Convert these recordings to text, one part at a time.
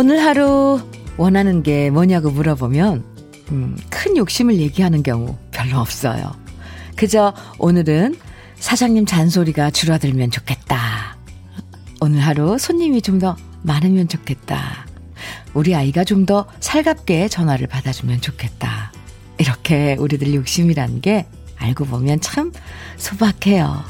오늘 하루 원하는 게 뭐냐고 물어보면, 음, 큰 욕심을 얘기하는 경우 별로 없어요. 그저 오늘은 사장님 잔소리가 줄어들면 좋겠다. 오늘 하루 손님이 좀 더 많으면 좋겠다. 우리 아이가 좀 더 살갑게 전화를 받아주면 좋겠다. 이렇게 우리들 욕심이란 게 알고 보면 참 소박해요.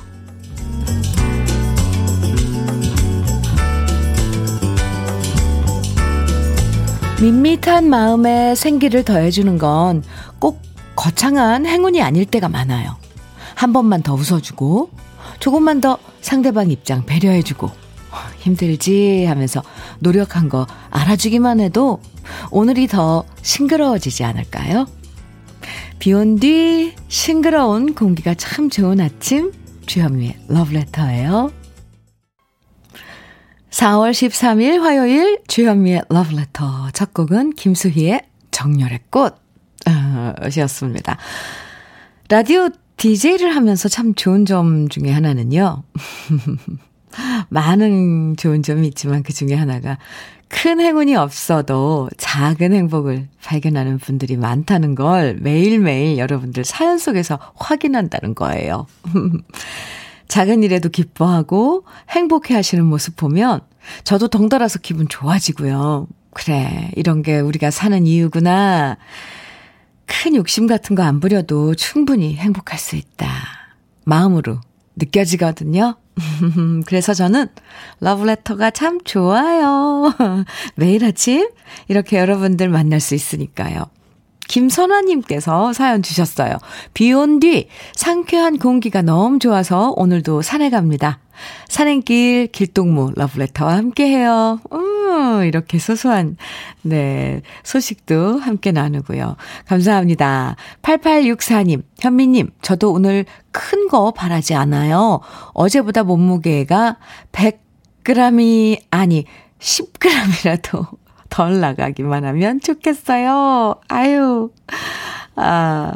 밋밋한 마음에 생기를 더해주는 건 꼭 거창한 행운이 아닐 때가 많아요. 한 번만 더 웃어주고, 조금만 더 상대방 입장 배려해주고, 힘들지 하면서 노력한 거 알아주기만 해도 오늘이 더 싱그러워지지 않을까요? 비 온 뒤 싱그러운 공기가 참 좋은 아침, 주현미의 러브레터예요. 4월 13일 화요일 주현미의 러브레터 첫 곡은 김수희의 정열의 꽃 이었습니다. 라디오 DJ를 하면서 참 좋은 점 중에 하나는요. 많은 좋은 점이 있지만 그 중에 하나가 큰 행운이 없어도 작은 행복을 발견하는 분들이 많다는 걸 매일매일 여러분들 사연 속에서 확인한다는 거예요. 작은 일에도 기뻐하고 행복해 하시는 모습 보면 저도 덩달아서 기분 좋아지고요. 그래, 이런 게 우리가 사는 이유구나. 큰 욕심 같은 거 안 부려도 충분히 행복할 수 있다. 마음으로 느껴지거든요. 그래서 저는 러브레터가 참 좋아요. 매일 아침 이렇게 여러분들 만날 수 있으니까요. 김선화님께서 사연 주셨어요. 비 온 뒤 상쾌한 공기가 너무 좋아서 오늘도 산에 갑니다. 산행길 길동무 러브레터와 함께해요. 음, 이렇게 소소한 네 소식도 함께 나누고요. 감사합니다. 8864님, 현미님, 저도 오늘 큰 거 바라지 않아요. 어제보다 몸무게가 100g이 아니 10g이라도 덜 나가기만 하면 좋겠어요. 아유. 아.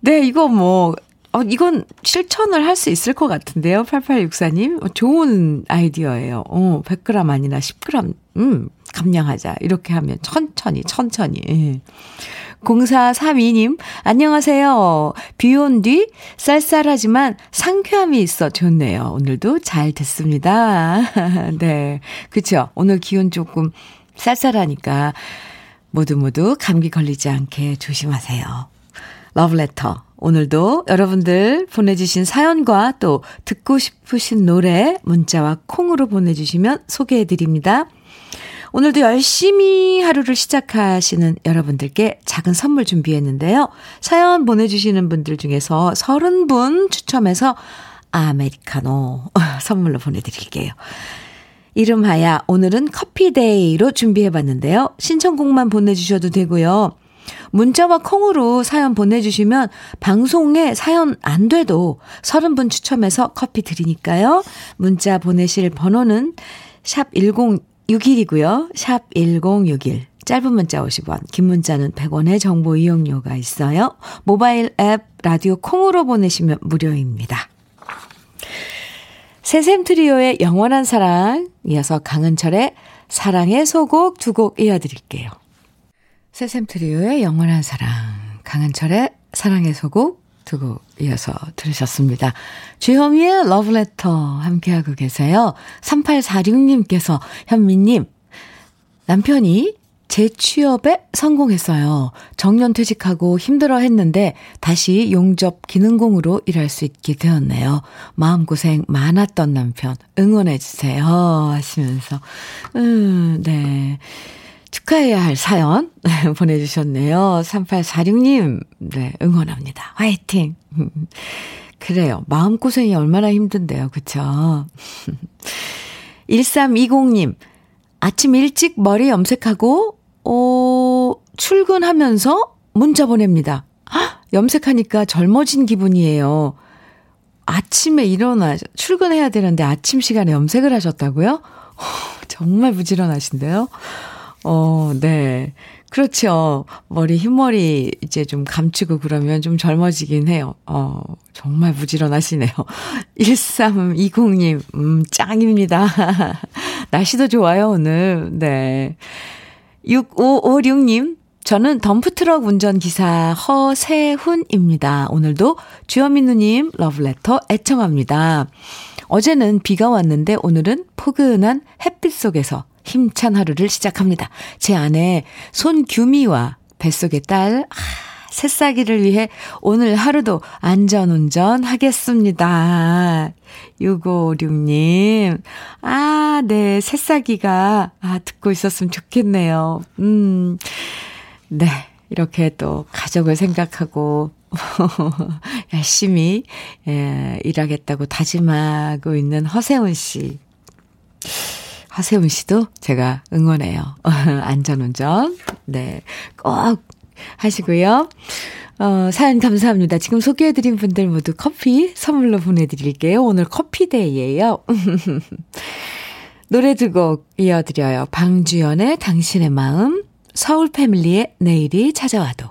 네, 이거 뭐, 어, 이건 실천을 할 수 있을 것 같은데요. 8864님. 어, 좋은 아이디어예요. 어, 100g 아니라 10g, 음, 감량하자. 이렇게 하면 천천히, 천천히. 예. 0432님, 안녕하세요. 비 온 뒤 쌀쌀하지만 상쾌함이 있어 좋네요. 오늘도 잘 됐습니다. 네. 그쵸. 오늘 기온 조금 쌀쌀하니까 모두 모두 감기 걸리지 않게 조심하세요. 러브레터. 오늘도 여러분들 보내주신 사연과 또 듣고 싶으신 노래 문자와 콩으로 보내주시면 소개해드립니다. 오늘도 열심히 하루를 시작하시는 여러분들께 작은 선물 준비했는데요. 사연 보내주시는 분들 중에서 30분 추첨해서 아메리카노 선물로 보내드릴게요. 이름하여 오늘은 커피데이로 준비해봤는데요. 신청곡만 보내주셔도 되고요. 문자와 콩으로 사연 보내주시면 방송에 사연 안 돼도 30분 추첨해서 커피 드리니까요. 문자 보내실 번호는 샵 1061이고요. 샵 1061. 짧은 문자 50원, 긴 문자는 100원의 정보 이용료가 있어요. 모바일 앱 라디오 콩으로 보내시면 무료입니다. 새샘 트리오의 영원한 사랑, 이어서 강은철의 사랑의 소곡 두 곡 이어드릴게요. 새샘 트리오의 영원한 사랑, 강은철의 사랑의 소곡 두 곡 이어서 들으셨습니다. 주현미의 러브레터 함께하고 계세요. 3846님께서 현미님, 남편이 재취업에 성공했어요. 정년 퇴직하고 힘들어 했는데 다시 용접 기능공으로 일할 수 있게 되었네요. 마음고생 많았던 남편 응원해 주세요. 하시면서, 음, 네. 축하해야 할 사연 보내주셨네요. 3846님, 네, 응원합니다. 화이팅! 그래요. 마음고생이 얼마나 힘든데요. 그쵸? 1320님, 아침 일찍 머리 염색하고, 어, 출근하면서 문자 보냅니다. 헉, 염색하니까 젊어진 기분이에요. 아침에 일어나, 출근해야 되는데 아침 시간에 염색을 하셨다고요? 정말 부지런하신데요? 어, 네. 그렇죠. 머리, 흰머리 이제 좀 감추고 그러면 좀 젊어지긴 해요. 어, 정말 부지런하시네요. 1320님, 음, 짱입니다. 날씨도 좋아요, 오늘. 네. 6556님, 저는 덤프트럭 운전기사 허세훈입니다. 오늘도 주현미 누님 러브레터 애청합니다. 어제는 비가 왔는데 오늘은 포근한 햇빛 속에서 힘찬 하루를 시작합니다. 제 아내 손규미와 뱃속의 딸, 아, 새싹이를 위해 오늘 하루도 안전운전 하겠습니다. 6556님. 아, 네. 새싹이가, 아, 듣고 있었으면 좋겠네요. 음. 네. 이렇게 또 가족을 생각하고 열심히 예, 일하겠다고 다짐하고 있는 허세훈 씨. 허세훈 씨도 제가 응원해요. 안전운전. 네. 꼭 하시고요. 어, 사연 감사합니다. 지금 소개해드린 분들 모두 커피 선물로 보내드릴게요. 오늘 커피데이예요. 노래 두 곡 이어드려요. 방주연의 당신의 마음, 서울 패밀리의 내일이 찾아와도.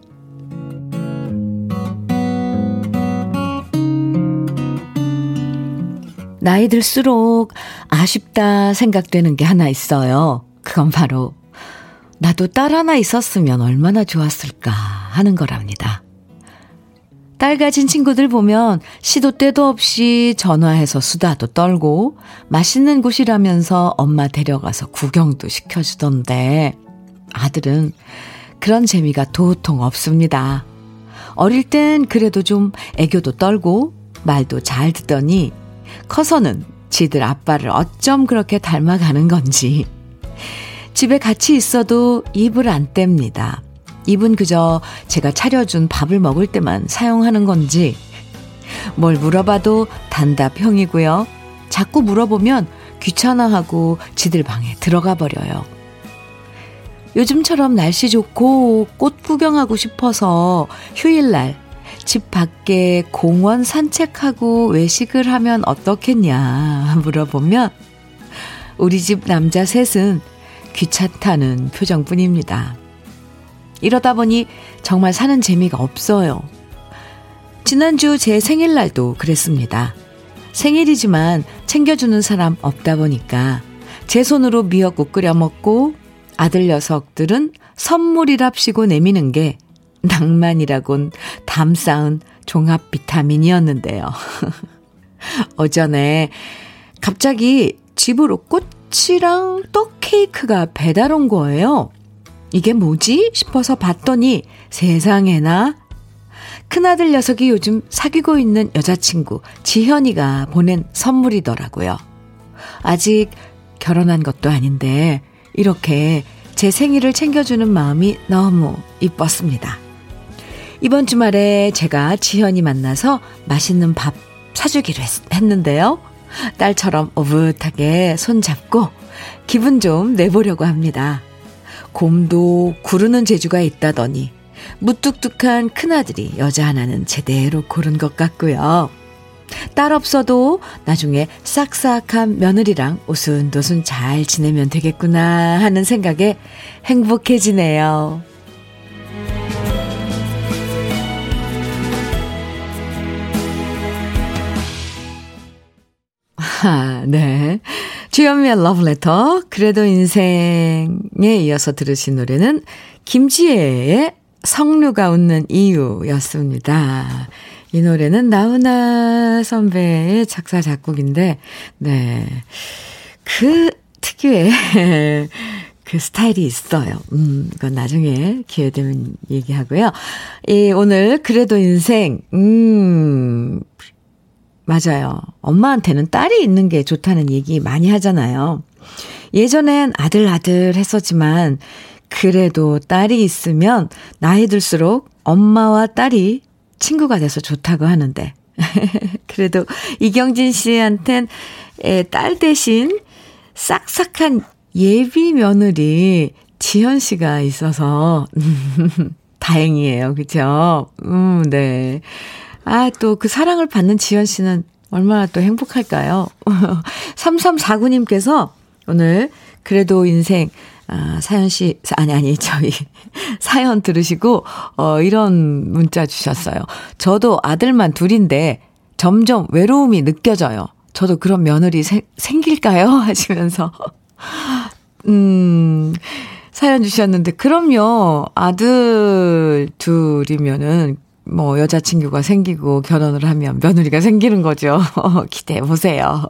나이 들수록 아쉽다 생각되는 게 하나 있어요. 그건 바로 나도 딸 하나 있었으면 얼마나 좋았을까 하는 거랍니다. 딸 가진 친구들 보면 시도 때도 없이 전화해서 수다도 떨고 맛있는 곳이라면서 엄마 데려가서 구경도 시켜주던데 아들은 그런 재미가 도통 없습니다. 어릴 땐 그래도 좀 애교도 떨고 말도 잘 듣더니 커서는 지들 아빠를 어쩜 그렇게 닮아가는 건지 집에 같이 있어도 입을 안 뗍니다. 입은 그저 제가 차려준 밥을 먹을 때만 사용하는 건지 뭘 물어봐도 단답형이고요. 자꾸 물어보면 귀찮아하고 지들 방에 들어가 버려요. 요즘처럼 날씨 좋고 꽃 구경하고 싶어서 휴일날 집 밖에 공원 산책하고 외식을 하면 어떻겠냐 물어보면 우리 집 남자 셋은 귀찮다는 표정뿐입니다. 이러다 보니 정말 사는 재미가 없어요. 지난주 제 생일날도 그랬습니다. 생일이지만 챙겨주는 사람 없다 보니까 제 손으로 미역국 끓여 먹고 아들 녀석들은 선물이랍시고 내미는 게 낭만이라곤 담 쌓은 종합 비타민이었는데요. 어전에 갑자기 집으로 꽃이랑 떡 케이크가 배달 온 거예요. 이게 뭐지? 싶어서 봤더니 세상에나 큰아들 녀석이 요즘 사귀고 있는 여자친구 지현이가 보낸 선물이더라고요. 아직 결혼한 것도 아닌데 이렇게 제 생일을 챙겨주는 마음이 너무 이뻤습니다. 이번 주말에 제가 지현이 만나서 맛있는 밥 사주기로 했, 는데요 딸처럼 오붓하게 손잡고 기분 좀 내보려고 합니다. 곰도 구르는 재주가 있다더니 무뚝뚝한 큰아들이 여자 하나는 제대로 고른 것 같고요. 딸 없어도 나중에 싹싹한 며느리랑 오순도순 잘 지내면 되겠구나 하는 생각에 행복해지네요. 아, 네. 주현미의 러브레터. 그래도 인생에 이어서 들으신 노래는 김지혜의 성류가 웃는 이유였습니다. 이 노래는 나훈아 선배의 작사, 작곡인데, 네. 그 특유의 그 스타일이 있어요. 음, 이건 나중에 기회 되면 얘기하고요. 이, 오늘 그래도 인생, 음, 맞아요. 엄마한테는 딸이 있는 게 좋다는 얘기 많이 하잖아요. 예전엔 아들 아들 했었지만 그래도 딸이 있으면 나이 들수록 엄마와 딸이 친구가 돼서 좋다고 하는데 그래도 이경진 씨한텐 딸 대신 싹싹한 예비 며느리 지현 씨가 있어서 다행이에요. 그죠? 음, 네. 아, 또 그 사랑을 받는 지현 씨는 얼마나 또 행복할까요? 3349님께서 오늘 그래도 인생 아, 사연 씨, 아니, 아니, 저희, 사연 들으시고, 어, 이런 문자 주셨어요. 저도 아들만 둘인데, 점점 외로움이 느껴져요. 저도 그런 며느리 세, 생길까요? 하시면서. 음, 사연 주셨는데, 그럼요. 아들 둘이면은, 뭐, 여자친구가 생기고 결혼을 하면 며느리가 생기는 거죠. 기대해 보세요.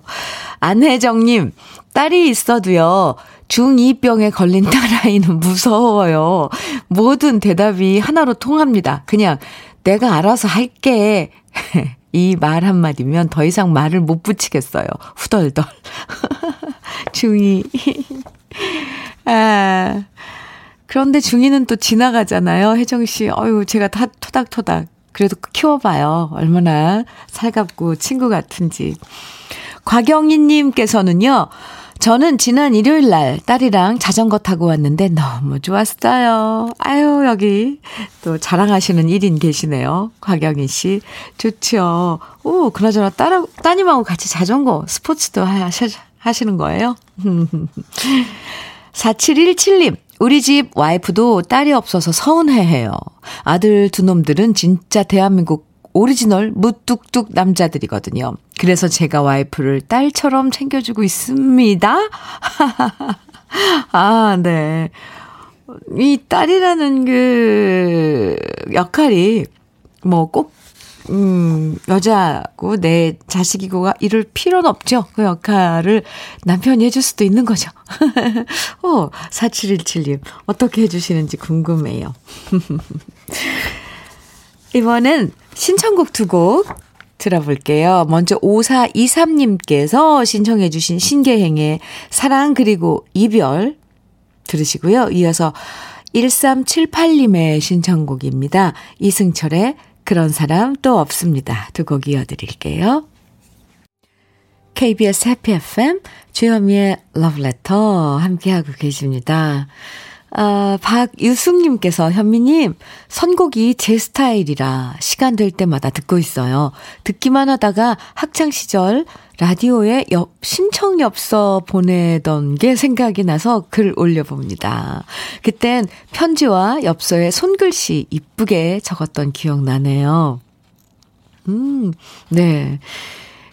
안혜정님, 딸이 있어도요, 중2병에 걸린 딸아이는 무서워요. 모든 대답이 하나로 통합니다. 그냥, 내가 알아서 할게. 이 말 한마디면 더 이상 말을 못 붙이겠어요. 후덜덜. 중2. 아. 그런데 중2는 또 지나가잖아요. 혜정 씨, 어유 제가 다 토닥토닥. 그래도 키워봐요. 얼마나 살갑고 친구 같은지. 곽영희님께서는요, 저는 지난 일요일 날 딸이랑 자전거 타고 왔는데 너무 좋았어요. 아유, 여기 또 자랑하시는 1인 계시네요. 곽영희 씨. 좋죠. 오, 그나저나 딸, 따님하고 같이 자전거 스포츠도 하시, 하시는 거예요? 4717님. 우리 집 와이프도 딸이 없어서 서운해해요. 아들 두 놈들은 진짜 대한민국 오리지널 무뚝뚝 남자들이거든요. 그래서 제가 와이프를 딸처럼 챙겨주고 있습니다. 아, 네. 이 딸이라는 그 역할이 뭐 꼭, 음, 여자고 내 자식이고가 이럴 필요는 없죠. 그 역할을 남편이 해줄 수도 있는 거죠. 오, 4717님. 어떻게 해주시는지 궁금해요. 이번엔 신청곡 두 곡 들어볼게요. 먼저 5423님께서 신청해 주신 신계행의 사랑 그리고 이별 들으시고요. 이어서 1378님의 신청곡입니다. 이승철의 그런 사람 또 없습니다. 두 곡 이어드릴게요. KBS 해피 FM 주현미의 러브레터 함께하고 계십니다. 아, 박유숙님께서 현미님, 선곡이 제 스타일이라 시간 될 때마다 듣고 있어요. 듣기만 하다가 학창 시절 라디오에 엽, 신청 엽서 보내던 게 생각이 나서 글 올려봅니다. 그땐 편지와 엽서에 손글씨 이쁘게 적었던 기억 나네요. 음, 네.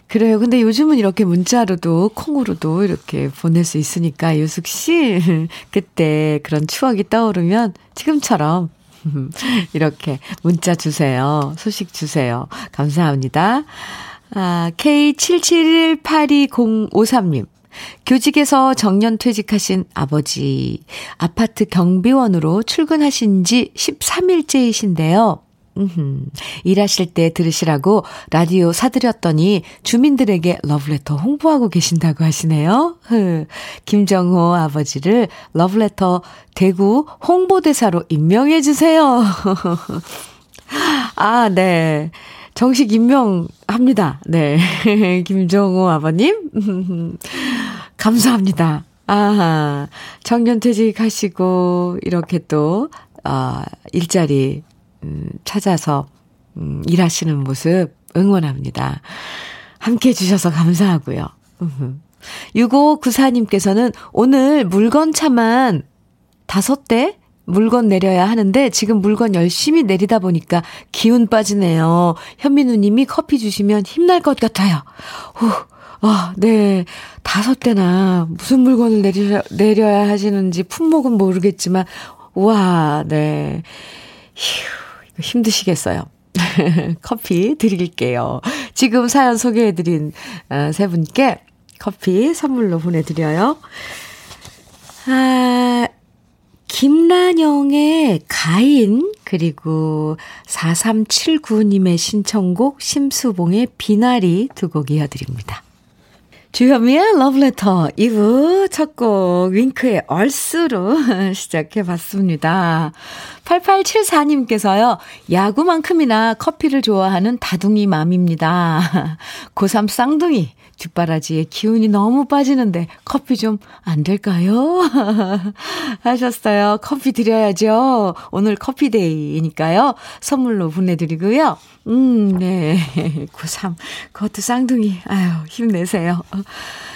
그래요. 근데 요즘은 이렇게 문자로도 콩으로도 이렇게 보낼 수 있으니까 유숙 씨 그때 그런 추억이 떠오르면 지금처럼 이렇게 문자 주세요. 소식 주세요. 감사합니다. 아, K77182053님. 교직에서 정년 퇴직하신 아버지 아파트 경비원으로 출근하신 지 13일째이신데요. 음흠. 일하실 때 들으시라고 라디오 사드렸더니 주민들에게 러브레터 홍보하고 계신다고 하시네요. 흐. 김정호 아버지를 러브레터 대구 홍보대사로 임명해주세요. 아, 네. 정식 임명합니다. 네. 김정호 아버님. 감사합니다. 아하. 정년 퇴직하시고, 이렇게 또, 아, 일자리 음, 찾아서 음, 일하시는 모습 응원합니다. 함께 해주셔서 감사하고요. 6594님께서는 오늘 물건 차만 다섯 대 물건 내려야 하는데 지금 물건 열심히 내리다 보니까 기운 빠지네요. 현민우 님이 커피 주시면 힘날 것 같아요. 후, 아, 네. 다섯 대나 무슨 물건을 내려, 내려야 하시는지 품목은 모르겠지만, 와, 네. 휴. 힘드시겠어요. 커피 드릴게요. 지금 사연 소개해드린 어, 세 분께 커피 선물로 보내드려요. 아, 김란영의 가인, 그리고 4379님의 신청곡 심수봉의 비나리 두 곡 이어드립니다. 주현미의 러브레터 2부 첫 곡 윙크의 얼스로 시작해 봤습니다. 8874님께서요. 야구만큼이나 커피를 좋아하는 다둥이 맘입니다. 고3 쌍둥이 뒷바라지에 기운이 너무 빠지는데 커피 좀 안 될까요? 하셨어요. 커피 드려야죠. 오늘 커피데이니까요. 선물로 보내드리고요. 음, 네. 고3. 그것도 쌍둥이. 아유, 힘내세요.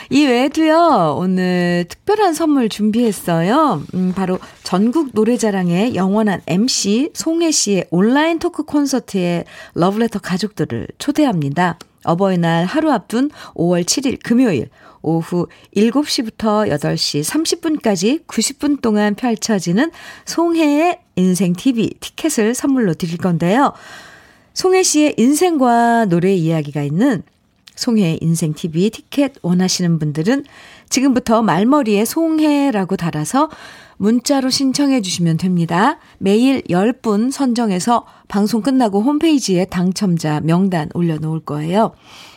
이 외에도요, 오늘 특별한 선물 준비했어요. 음, 바로 전국 노래자랑의 영원한 MC 송혜 씨의 온라인 토크 콘서트에 러브레터 가족들을 초대합니다. 어버이날 하루 앞둔 5월 7일 금요일 오후 7시부터 8시 30분까지 90분 동안 펼쳐지는 송혜의 인생 TV 티켓을 선물로 드릴 건데요. 송혜 씨의 인생과 노래 이야기가 있는 송혜의 인생 TV 티켓 원하시는 분들은 지금부터 말머리에 송혜라고 달아서 문자로 신청해 주시면 됩니다. 매일 10분 선정해서 방송 끝나고 홈페이지에 당첨자 명단 올려놓을 거예요.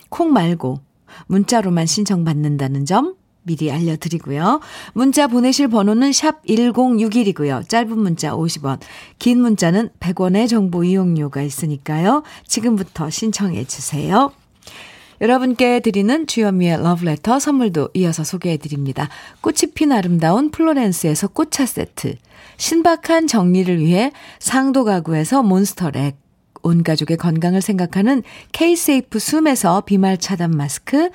콩 말고 문자로만 신청받는다는 점 미리 알려드리고요. 문자 보내실 번호는 샵 1061이고요. 짧은 문자 50원, 긴 문자는 100원의 정보 이용료가 있으니까요. 지금부터 신청해 주세요. 여러분께 드리는 주현미의 러브레터 선물도 이어서 소개해 드립니다. 꽃이 핀 아름다운 플로렌스에서 꽃차 세트, 신박한 정리를 위해 상도 가구에서 몬스터랙, 온 가족의 건강을 생각하는 케이세이프 숨에서 비말 차단 마스크,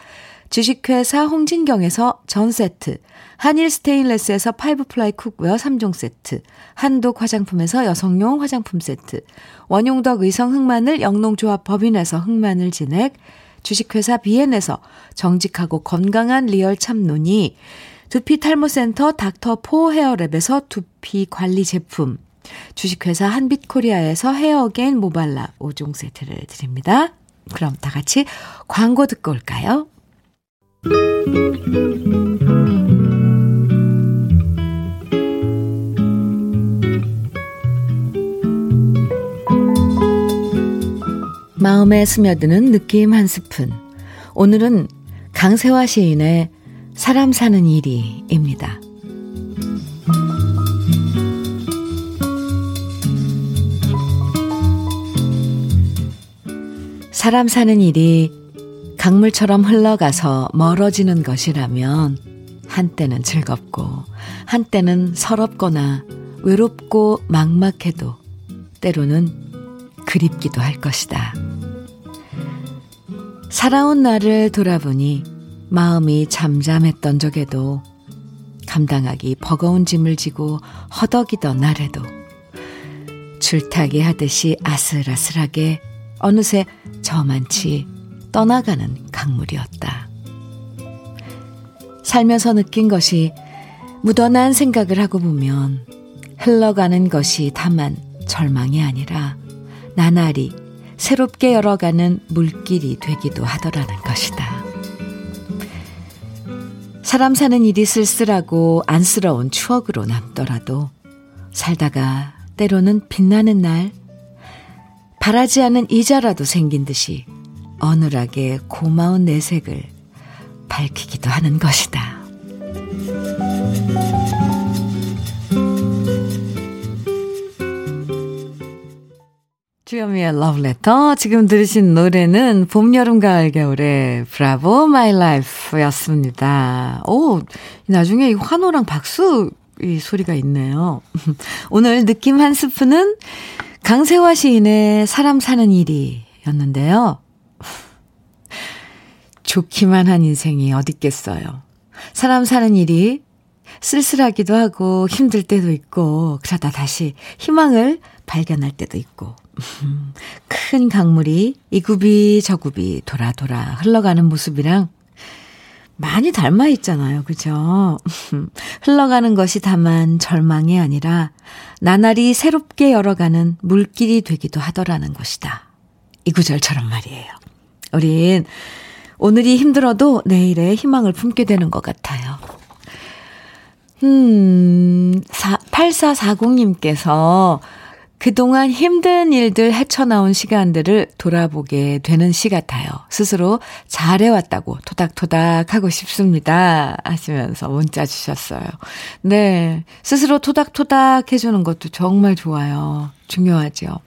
주식회사 홍진경에서 전 세트, 한일 스테인레스에서 five ply cookware 3종 세트, 한독 화장품에서 여성용 화장품 세트, 원용덕 의성 흑마늘 영농조합 법인에서 흑마늘 진액, 주식회사 비엔에서 정직하고 건강한 리얼 참노니, 두피 탈모센터 닥터 포 헤어랩에서 두피 관리 제품, 주식회사 한빛코리아에서 헤어게인 모발라 5종 세트를 드립니다. 그럼 다 같이 광고 듣고 올까요? 마음에 스며드는 느낌 한 스푼. 오늘은 강세화 시인의 사람 사는 일이입니다. 사람 사는 일이 강물처럼 흘러가서 멀어지는 것이라면 한때는 즐겁고 한때는 서럽거나 외롭고 막막해도 때로는 그립기도 할 것이다. 살아온 나를 돌아보니 마음이 잠잠했던 적에도 감당하기 버거운 짐을 지고 허덕이던 날에도 줄타기 하듯이 아슬아슬하게 어느새 저만치 떠나가는 강물이었다. 살면서 느낀 것이 묻어난 생각을 하고 보면 흘러가는 것이 다만 절망이 아니라 나날이 새롭게 열어가는 물길이 되기도 하더라는 것이다. 사람 사는 일이 쓸쓸하고 안쓰러운 추억으로 남더라도 살다가 때로는 빛나는 날, 바라지 않은 이자라도 생긴 듯이 어눌하게 고마운 내색을 밝히기도 하는 것이다. 주현미의 러브레터. 지금 들으신 노래는 봄, 여름, 가을, 겨울의 Bravo My Life 였습니다. 오, 나중에 이 환호랑 박수 이 소리가 있네요. 오늘 느낌 한 스푼은 강세화 시인의 사람 사는 일이 였는데요. 좋기만 한 인생이 어딨겠어요. 사람 사는 일이 쓸쓸하기도 하고 힘들 때도 있고 그러다 다시 희망을 발견할 때도 있고 큰 강물이 이굽이 저굽이 돌아 돌아 흘러가는 모습이랑 많이 닮아 있잖아요. 그죠? 흘러가는 것이 다만 절망이 아니라 나날이 새롭게 열어가는 물길이 되기도 하더라는 것이다. 이 구절처럼 말이에요. 우린 오늘이 힘들어도 내일의 희망을 품게 되는 것 같아요. 음, 8440님께서 그동안 힘든 일들 헤쳐나온 시간들을 돌아보게 되는 시 같아요. 스스로 잘해왔다고 토닥토닥 하고 싶습니다. 하시면서 문자 주셨어요. 네. 스스로 토닥토닥 해주는 것도 정말 좋아요. 중요하죠.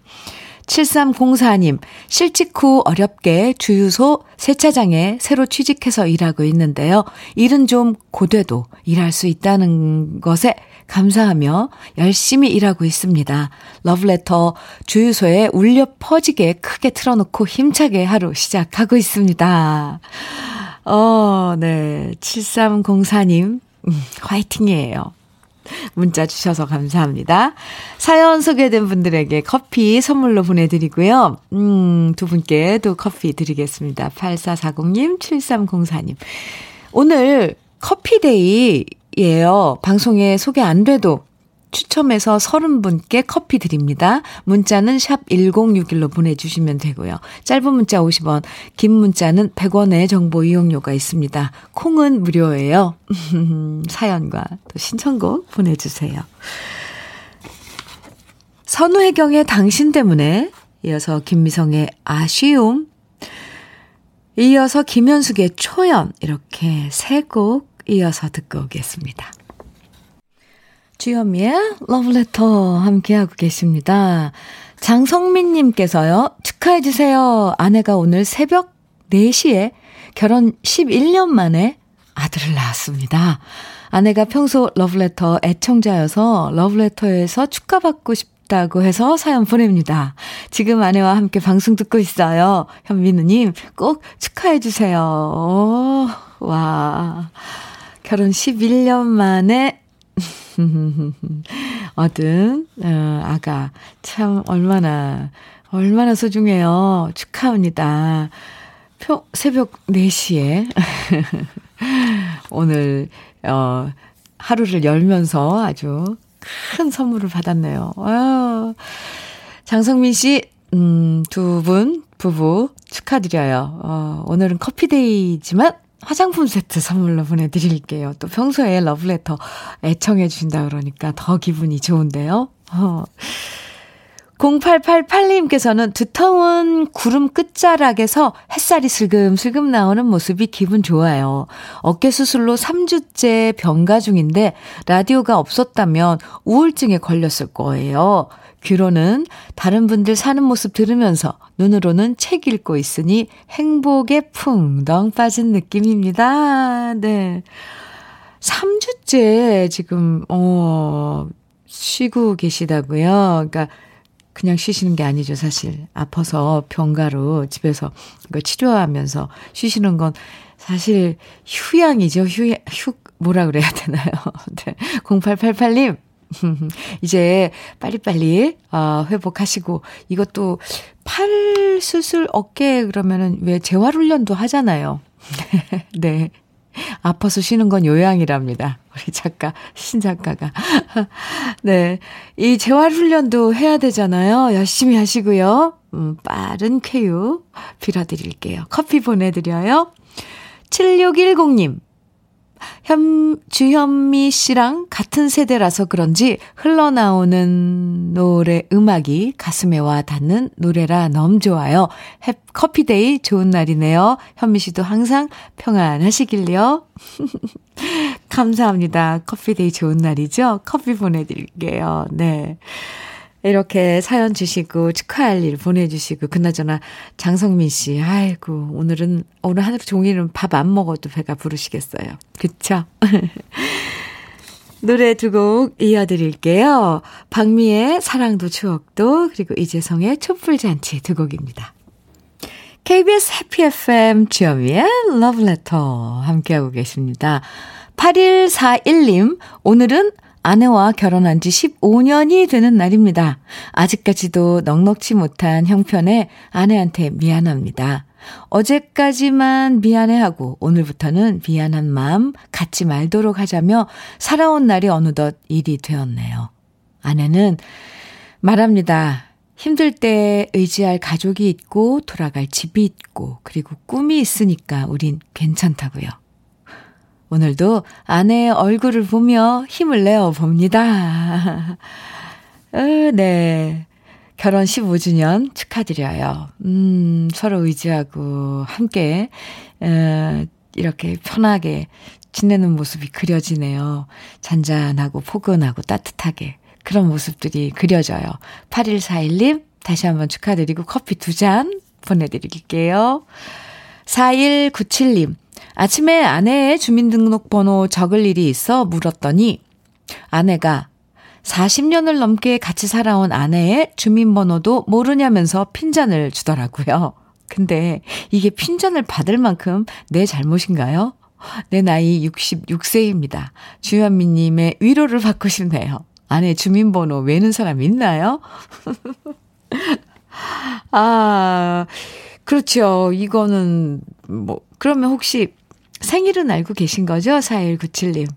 7304님, 실직 후 어렵게 주유소 세차장에 새로 취직해서 일하고 있는데요. 일은 좀 고돼도 일할 수 있다는 것에 감사하며 열심히 일하고 있습니다. 러브레터 주유소에 울려 퍼지게 크게 틀어놓고 힘차게 하루 시작하고 있습니다. 어, 네. 7304님, 음, 화이팅이에요. 문자 주셔서 감사합니다. 사연 소개된 분들에게 커피 선물로 보내드리고요. 음, 두 분께도 커피 드리겠습니다. 8440님, 7304님. 오늘 커피데이 예요. 방송에 소개 안 돼도 추첨해서 30분께 커피 드립니다. 문자는 샵 1061로 보내주시면 되고요. 짧은 문자 50원, 긴 문자는 100원의 정보 이용료가 있습니다. 콩은 무료예요. 사연과 또 신청곡 보내주세요. 선우혜경의 당신 때문에 이어서 김미성의 아쉬움 이어서 김현숙의 초연 이렇게 세 곡 이어서 듣고 오겠습니다. 주현미의 러브레터 함께하고 계십니다. 장성민님께서요, 축하해주세요. 아내가 오늘 새벽 4시에 결혼 11년 만에 아들을 낳았습니다. 아내가 평소 러브레터 애청자여서 러브레터에서 축하받고 싶다고 해서 사연 보냅니다. 지금 아내와 함께 방송 듣고 있어요. 현민우님, 꼭 축하해주세요. 와. 결혼 11년 만에 얻은, 어, 아가. 참, 얼마나, 얼마나 소중해요. 축하합니다. 표, 새벽 4시에. 오늘, 어, 하루를 열면서 아주 큰 선물을 받았네요. 아유. 장성민 씨, 음, 두 분, 부부 축하드려요. 어, 오늘은 커피데이지만 화장품 세트 선물로 보내드릴게요. 또 평소에 러브레터 애청해 주신다 그러니까 더 기분이 좋은데요. 어. 0888님께서는 두터운 구름 끝자락에서 햇살이 슬금슬금 나오는 모습이 기분 좋아요. 어깨 수술로 3주째 병가 중인데 라디오가 없었다면 우울증에 걸렸을 거예요. 귀로는 다른 분들 사는 모습 들으면서 눈으로는 책 읽고 있으니 행복에 풍덩 빠진 느낌입니다. 네. 3주째 지금, 어, 쉬고 계시다고요. 그러니까 그냥 쉬시는 게 아니죠, 사실. 아파서 병가로 집에서 이거 치료하면서 쉬시는 건 사실 휴양이죠. 휴, 휴, 뭐라 그래야 되나요? 네. 0888님, 이제 빨리빨리 어, 회복하시고 이것도 팔 수술 어깨 그러면은 왜 재활 훈련도 하잖아요. 네. 아파서 쉬는 건 요양이랍니다. 우리 작가, 신 작가가. 네. 이 재활 훈련도 해야 되잖아요. 열심히 하시고요. 음, 빠른 쾌유 빌어드릴게요. 커피 보내드려요. 7610님. 현, 주현미 씨랑 같은 세대라서 그런지 흘러나오는 노래, 음악이 가슴에 와 닿는 노래라 너무 좋아요. 해, 커피데이 좋은 날이네요. 현미 씨도 항상 평안하시길요. 감사합니다. 커피데이 좋은 날이죠? 커피 보내드릴게요. 네. 이렇게 사연 주시고 축하할 일 보내주시고 그나저나 장성민 씨 아이고 오늘은 오늘 하루 종일은 밥 안 먹어도 배가 부르시겠어요. 그쵸? 노래 두 곡 이어드릴게요. 박미의 사랑도 추억도 그리고 이재성의 촛불잔치 두 곡입니다. KBS 해피 FM 주현미의 러브레터 함께하고 계십니다. 8141님 오늘은 아내와 결혼한 지 15년이 되는 날입니다. 아직까지도 넉넉지 못한 형편에 아내한테 미안합니다. 어제까지만 미안해하고 오늘부터는 미안한 마음 갖지 말도록 하자며 살아온 날이 어느덧 일이 되었네요. 아내는 말합니다. 힘들 때 의지할 가족이 있고 돌아갈 집이 있고 그리고 꿈이 있으니까 우린 괜찮다고요. 오늘도 아내의 얼굴을 보며 힘을 내어 봅니다. 어, 네. 결혼 15주년 축하드려요. 음, 서로 의지하고 함께, 에, 이렇게 편하게 지내는 모습이 그려지네요. 잔잔하고 포근하고 따뜻하게. 그런 모습들이 그려져요. 8141님, 다시 한번 축하드리고 커피 두 잔 보내드릴게요. 4197님, 아침에 아내의 주민등록번호 적을 일이 있어 물었더니 아내가 40년을 넘게 같이 살아온 아내의 주민번호도 모르냐면서 핀잔을 주더라고요. 근데 이게 핀잔을 받을 만큼 내 잘못인가요? 내 나이 66세입니다. 주현미님의 위로를 받고 싶네요. 아내 주민번호 외는 사람 있나요? 아, 그렇죠. 이거는, 뭐, 그러면 혹시 생일은 알고 계신 거죠? 4197님.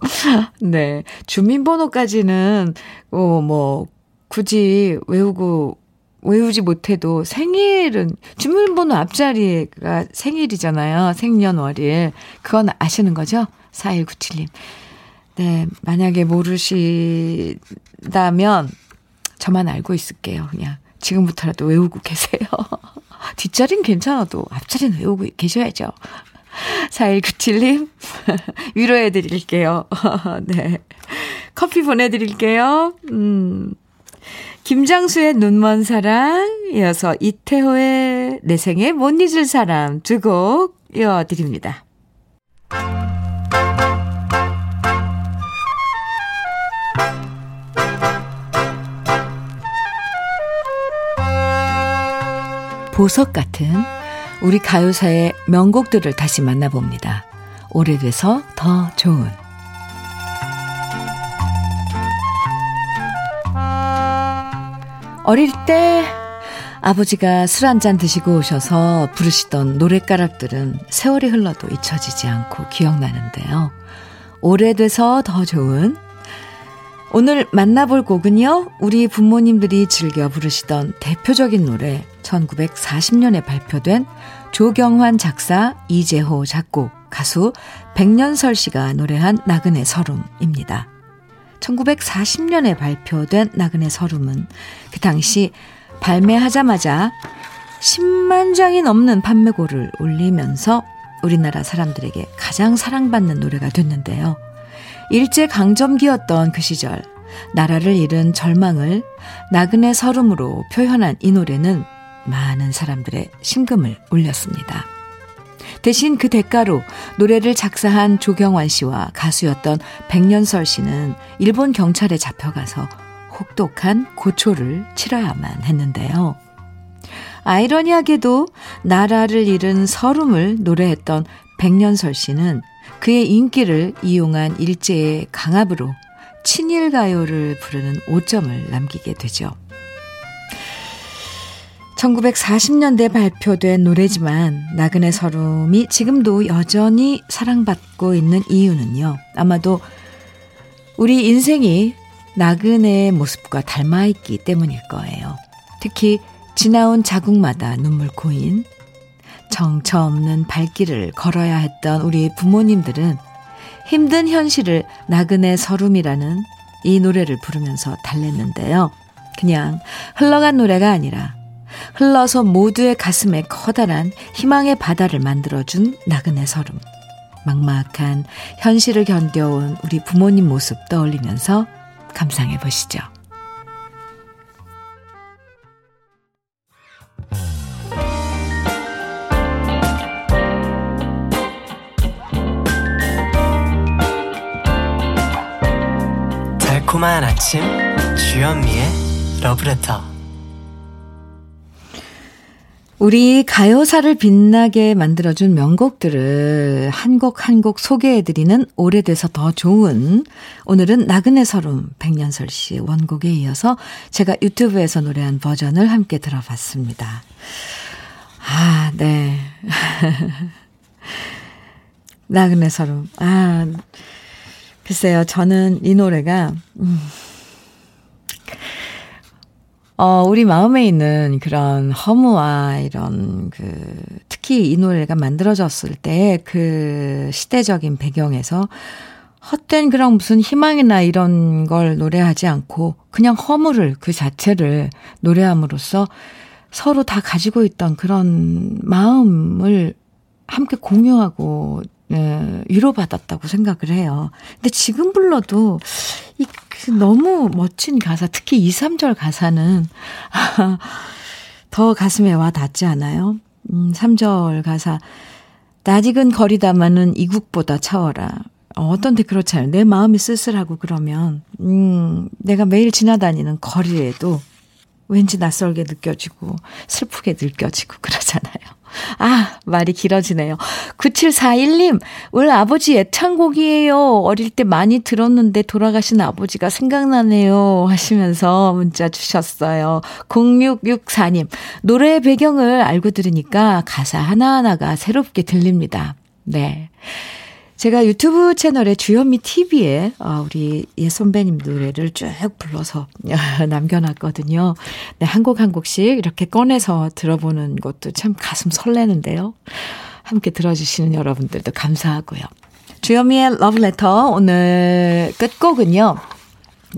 네. 주민번호까지는, 어, 뭐, 굳이 외우고, 외우지 못해도 생일은, 주민번호 앞자리가 생일이잖아요. 생년월일. 그건 아시는 거죠? 4197님. 네. 만약에 모르시다면, 저만 알고 있을게요. 그냥. 지금부터라도 외우고 계세요. 뒷자리는 괜찮아도 앞자리는 외우고 계셔야죠. 4197님, 위로해 드릴게요. 네. 커피 보내드릴게요. 음. 김장수의 눈먼 사랑, 이어서 이태호의 내 생에 못 잊을 사람 두 곡 이어드립니다. 보석 같은 우리 가요사의 명곡들을 다시 만나봅니다. 오래돼서 더 좋은 어릴 때 아버지가 술 한 잔 드시고 오셔서 부르시던 노랫가락들은 세월이 흘러도 잊혀지지 않고 기억나는데요. 오래돼서 더 좋은 오늘 만나볼 곡은요, 우리 부모님들이 즐겨 부르시던 대표적인 노래, 1940년에 발표된 조경환 작사, 이재호 작곡, 가수 백년설 씨가 노래한 나그네 서름입니다. 1940년에 발표된 나그네 서름은 그 당시 발매하자마자 10만 장이 넘는 판매고를 올리면서 우리나라 사람들에게 가장 사랑받는 노래가 됐는데요. 일제 강점기였던 그 시절 나라를 잃은 절망을 나그네 서름으로 표현한 이 노래는 많은 사람들의 심금을 울렸습니다. 대신 그 대가로 노래를 작사한 조경환 씨와 가수였던 백년설 씨는 일본 경찰에 잡혀가서 혹독한 고초를 치러야만 했는데요. 아이러니하게도 나라를 잃은 서름을 노래했던 백년설 씨는 그의 인기를 이용한 일제의 강압으로 친일 가요를 부르는 오점을 남기게 되죠. 1940년대 발표된 노래지만 나그네 서름이 지금도 여전히 사랑받고 있는 이유는요. 아마도 우리 인생이 나그네의 모습과 닮아있기 때문일 거예요. 특히 지나온 자국마다 눈물 고인 정처 없는 발길을 걸어야 했던 우리 부모님들은 힘든 현실을 나그네 서름이라는 이 노래를 부르면서 달랬는데요. 그냥 흘러간 노래가 아니라 흘러서 모두의 가슴에 커다란 희망의 바다를 만들어준 나그네 서름. 막막한 현실을 견뎌온 우리 부모님 모습 떠올리면서 감상해 보시죠. 달콤한 아침 주현미의 러브레터 우리 가요사를 빛나게 만들어준 명곡들을 한 곡 한 곡 소개해드리는 오래돼서 더 좋은 오늘은 나그네 서름 백년설 씨 원곡에 이어서 제가 유튜브에서 노래한 버전을 함께 들어봤습니다. 아, 네. 나그네 서름. 아, 글쎄요. 저는 이 노래가, 음, 어, 우리 마음에 있는 그런 허무와 이런 그, 특히 이 노래가 만들어졌을 때 그 시대적인 배경에서 헛된 그런 무슨 희망이나 이런 걸 노래하지 않고 그냥 허물을 그 자체를 노래함으로써 서로 다 가지고 있던 그런 마음을 함께 공유하고 예, 위로받았다고 생각을 해요. 근데 지금 불러도 이그 너무 멋진 가사, 특히 2, 3절 가사는 더 가슴에 와 닿지 않아요? 음, 3절 가사. 낯익은 거리다마는 이국보다 차워라. 어떤 데 그렇잖아요. 내 마음이 쓸쓸하고 그러면, 음, 내가 매일 지나다니는 거리에도 왠지 낯설게 느껴지고 슬프게 느껴지고 그러잖아요. 아, 말이 길어지네요. 9741님, 올 아버지 애창곡이에요. 어릴 때 많이 들었는데 돌아가신 아버지가 생각나네요. 하시면서 문자 주셨어요. 0664님, 노래의 배경을 알고 들으니까 가사 하나하나가 새롭게 들립니다. 네. 제가 유튜브 채널에 주현미 TV에 어, 우리 예 선배님 노래를 쭉 불러서 남겨놨거든요. 네, 한 곡 한 곡씩 이렇게 꺼내서 들어보는 것도 참 가슴 설레는데요. 함께 들어주시는 여러분들도 감사하고요. 주현미의 러브레터 오늘 끝곡은요.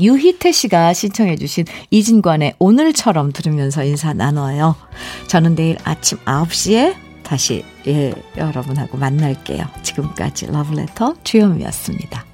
유희태 씨가 신청해 주신 이진관의 오늘처럼 들으면서 인사 나눠요. 저는 내일 아침 9시에 다시 예, 여러분하고 만날게요. 지금까지 러브레터 주현미였습니다.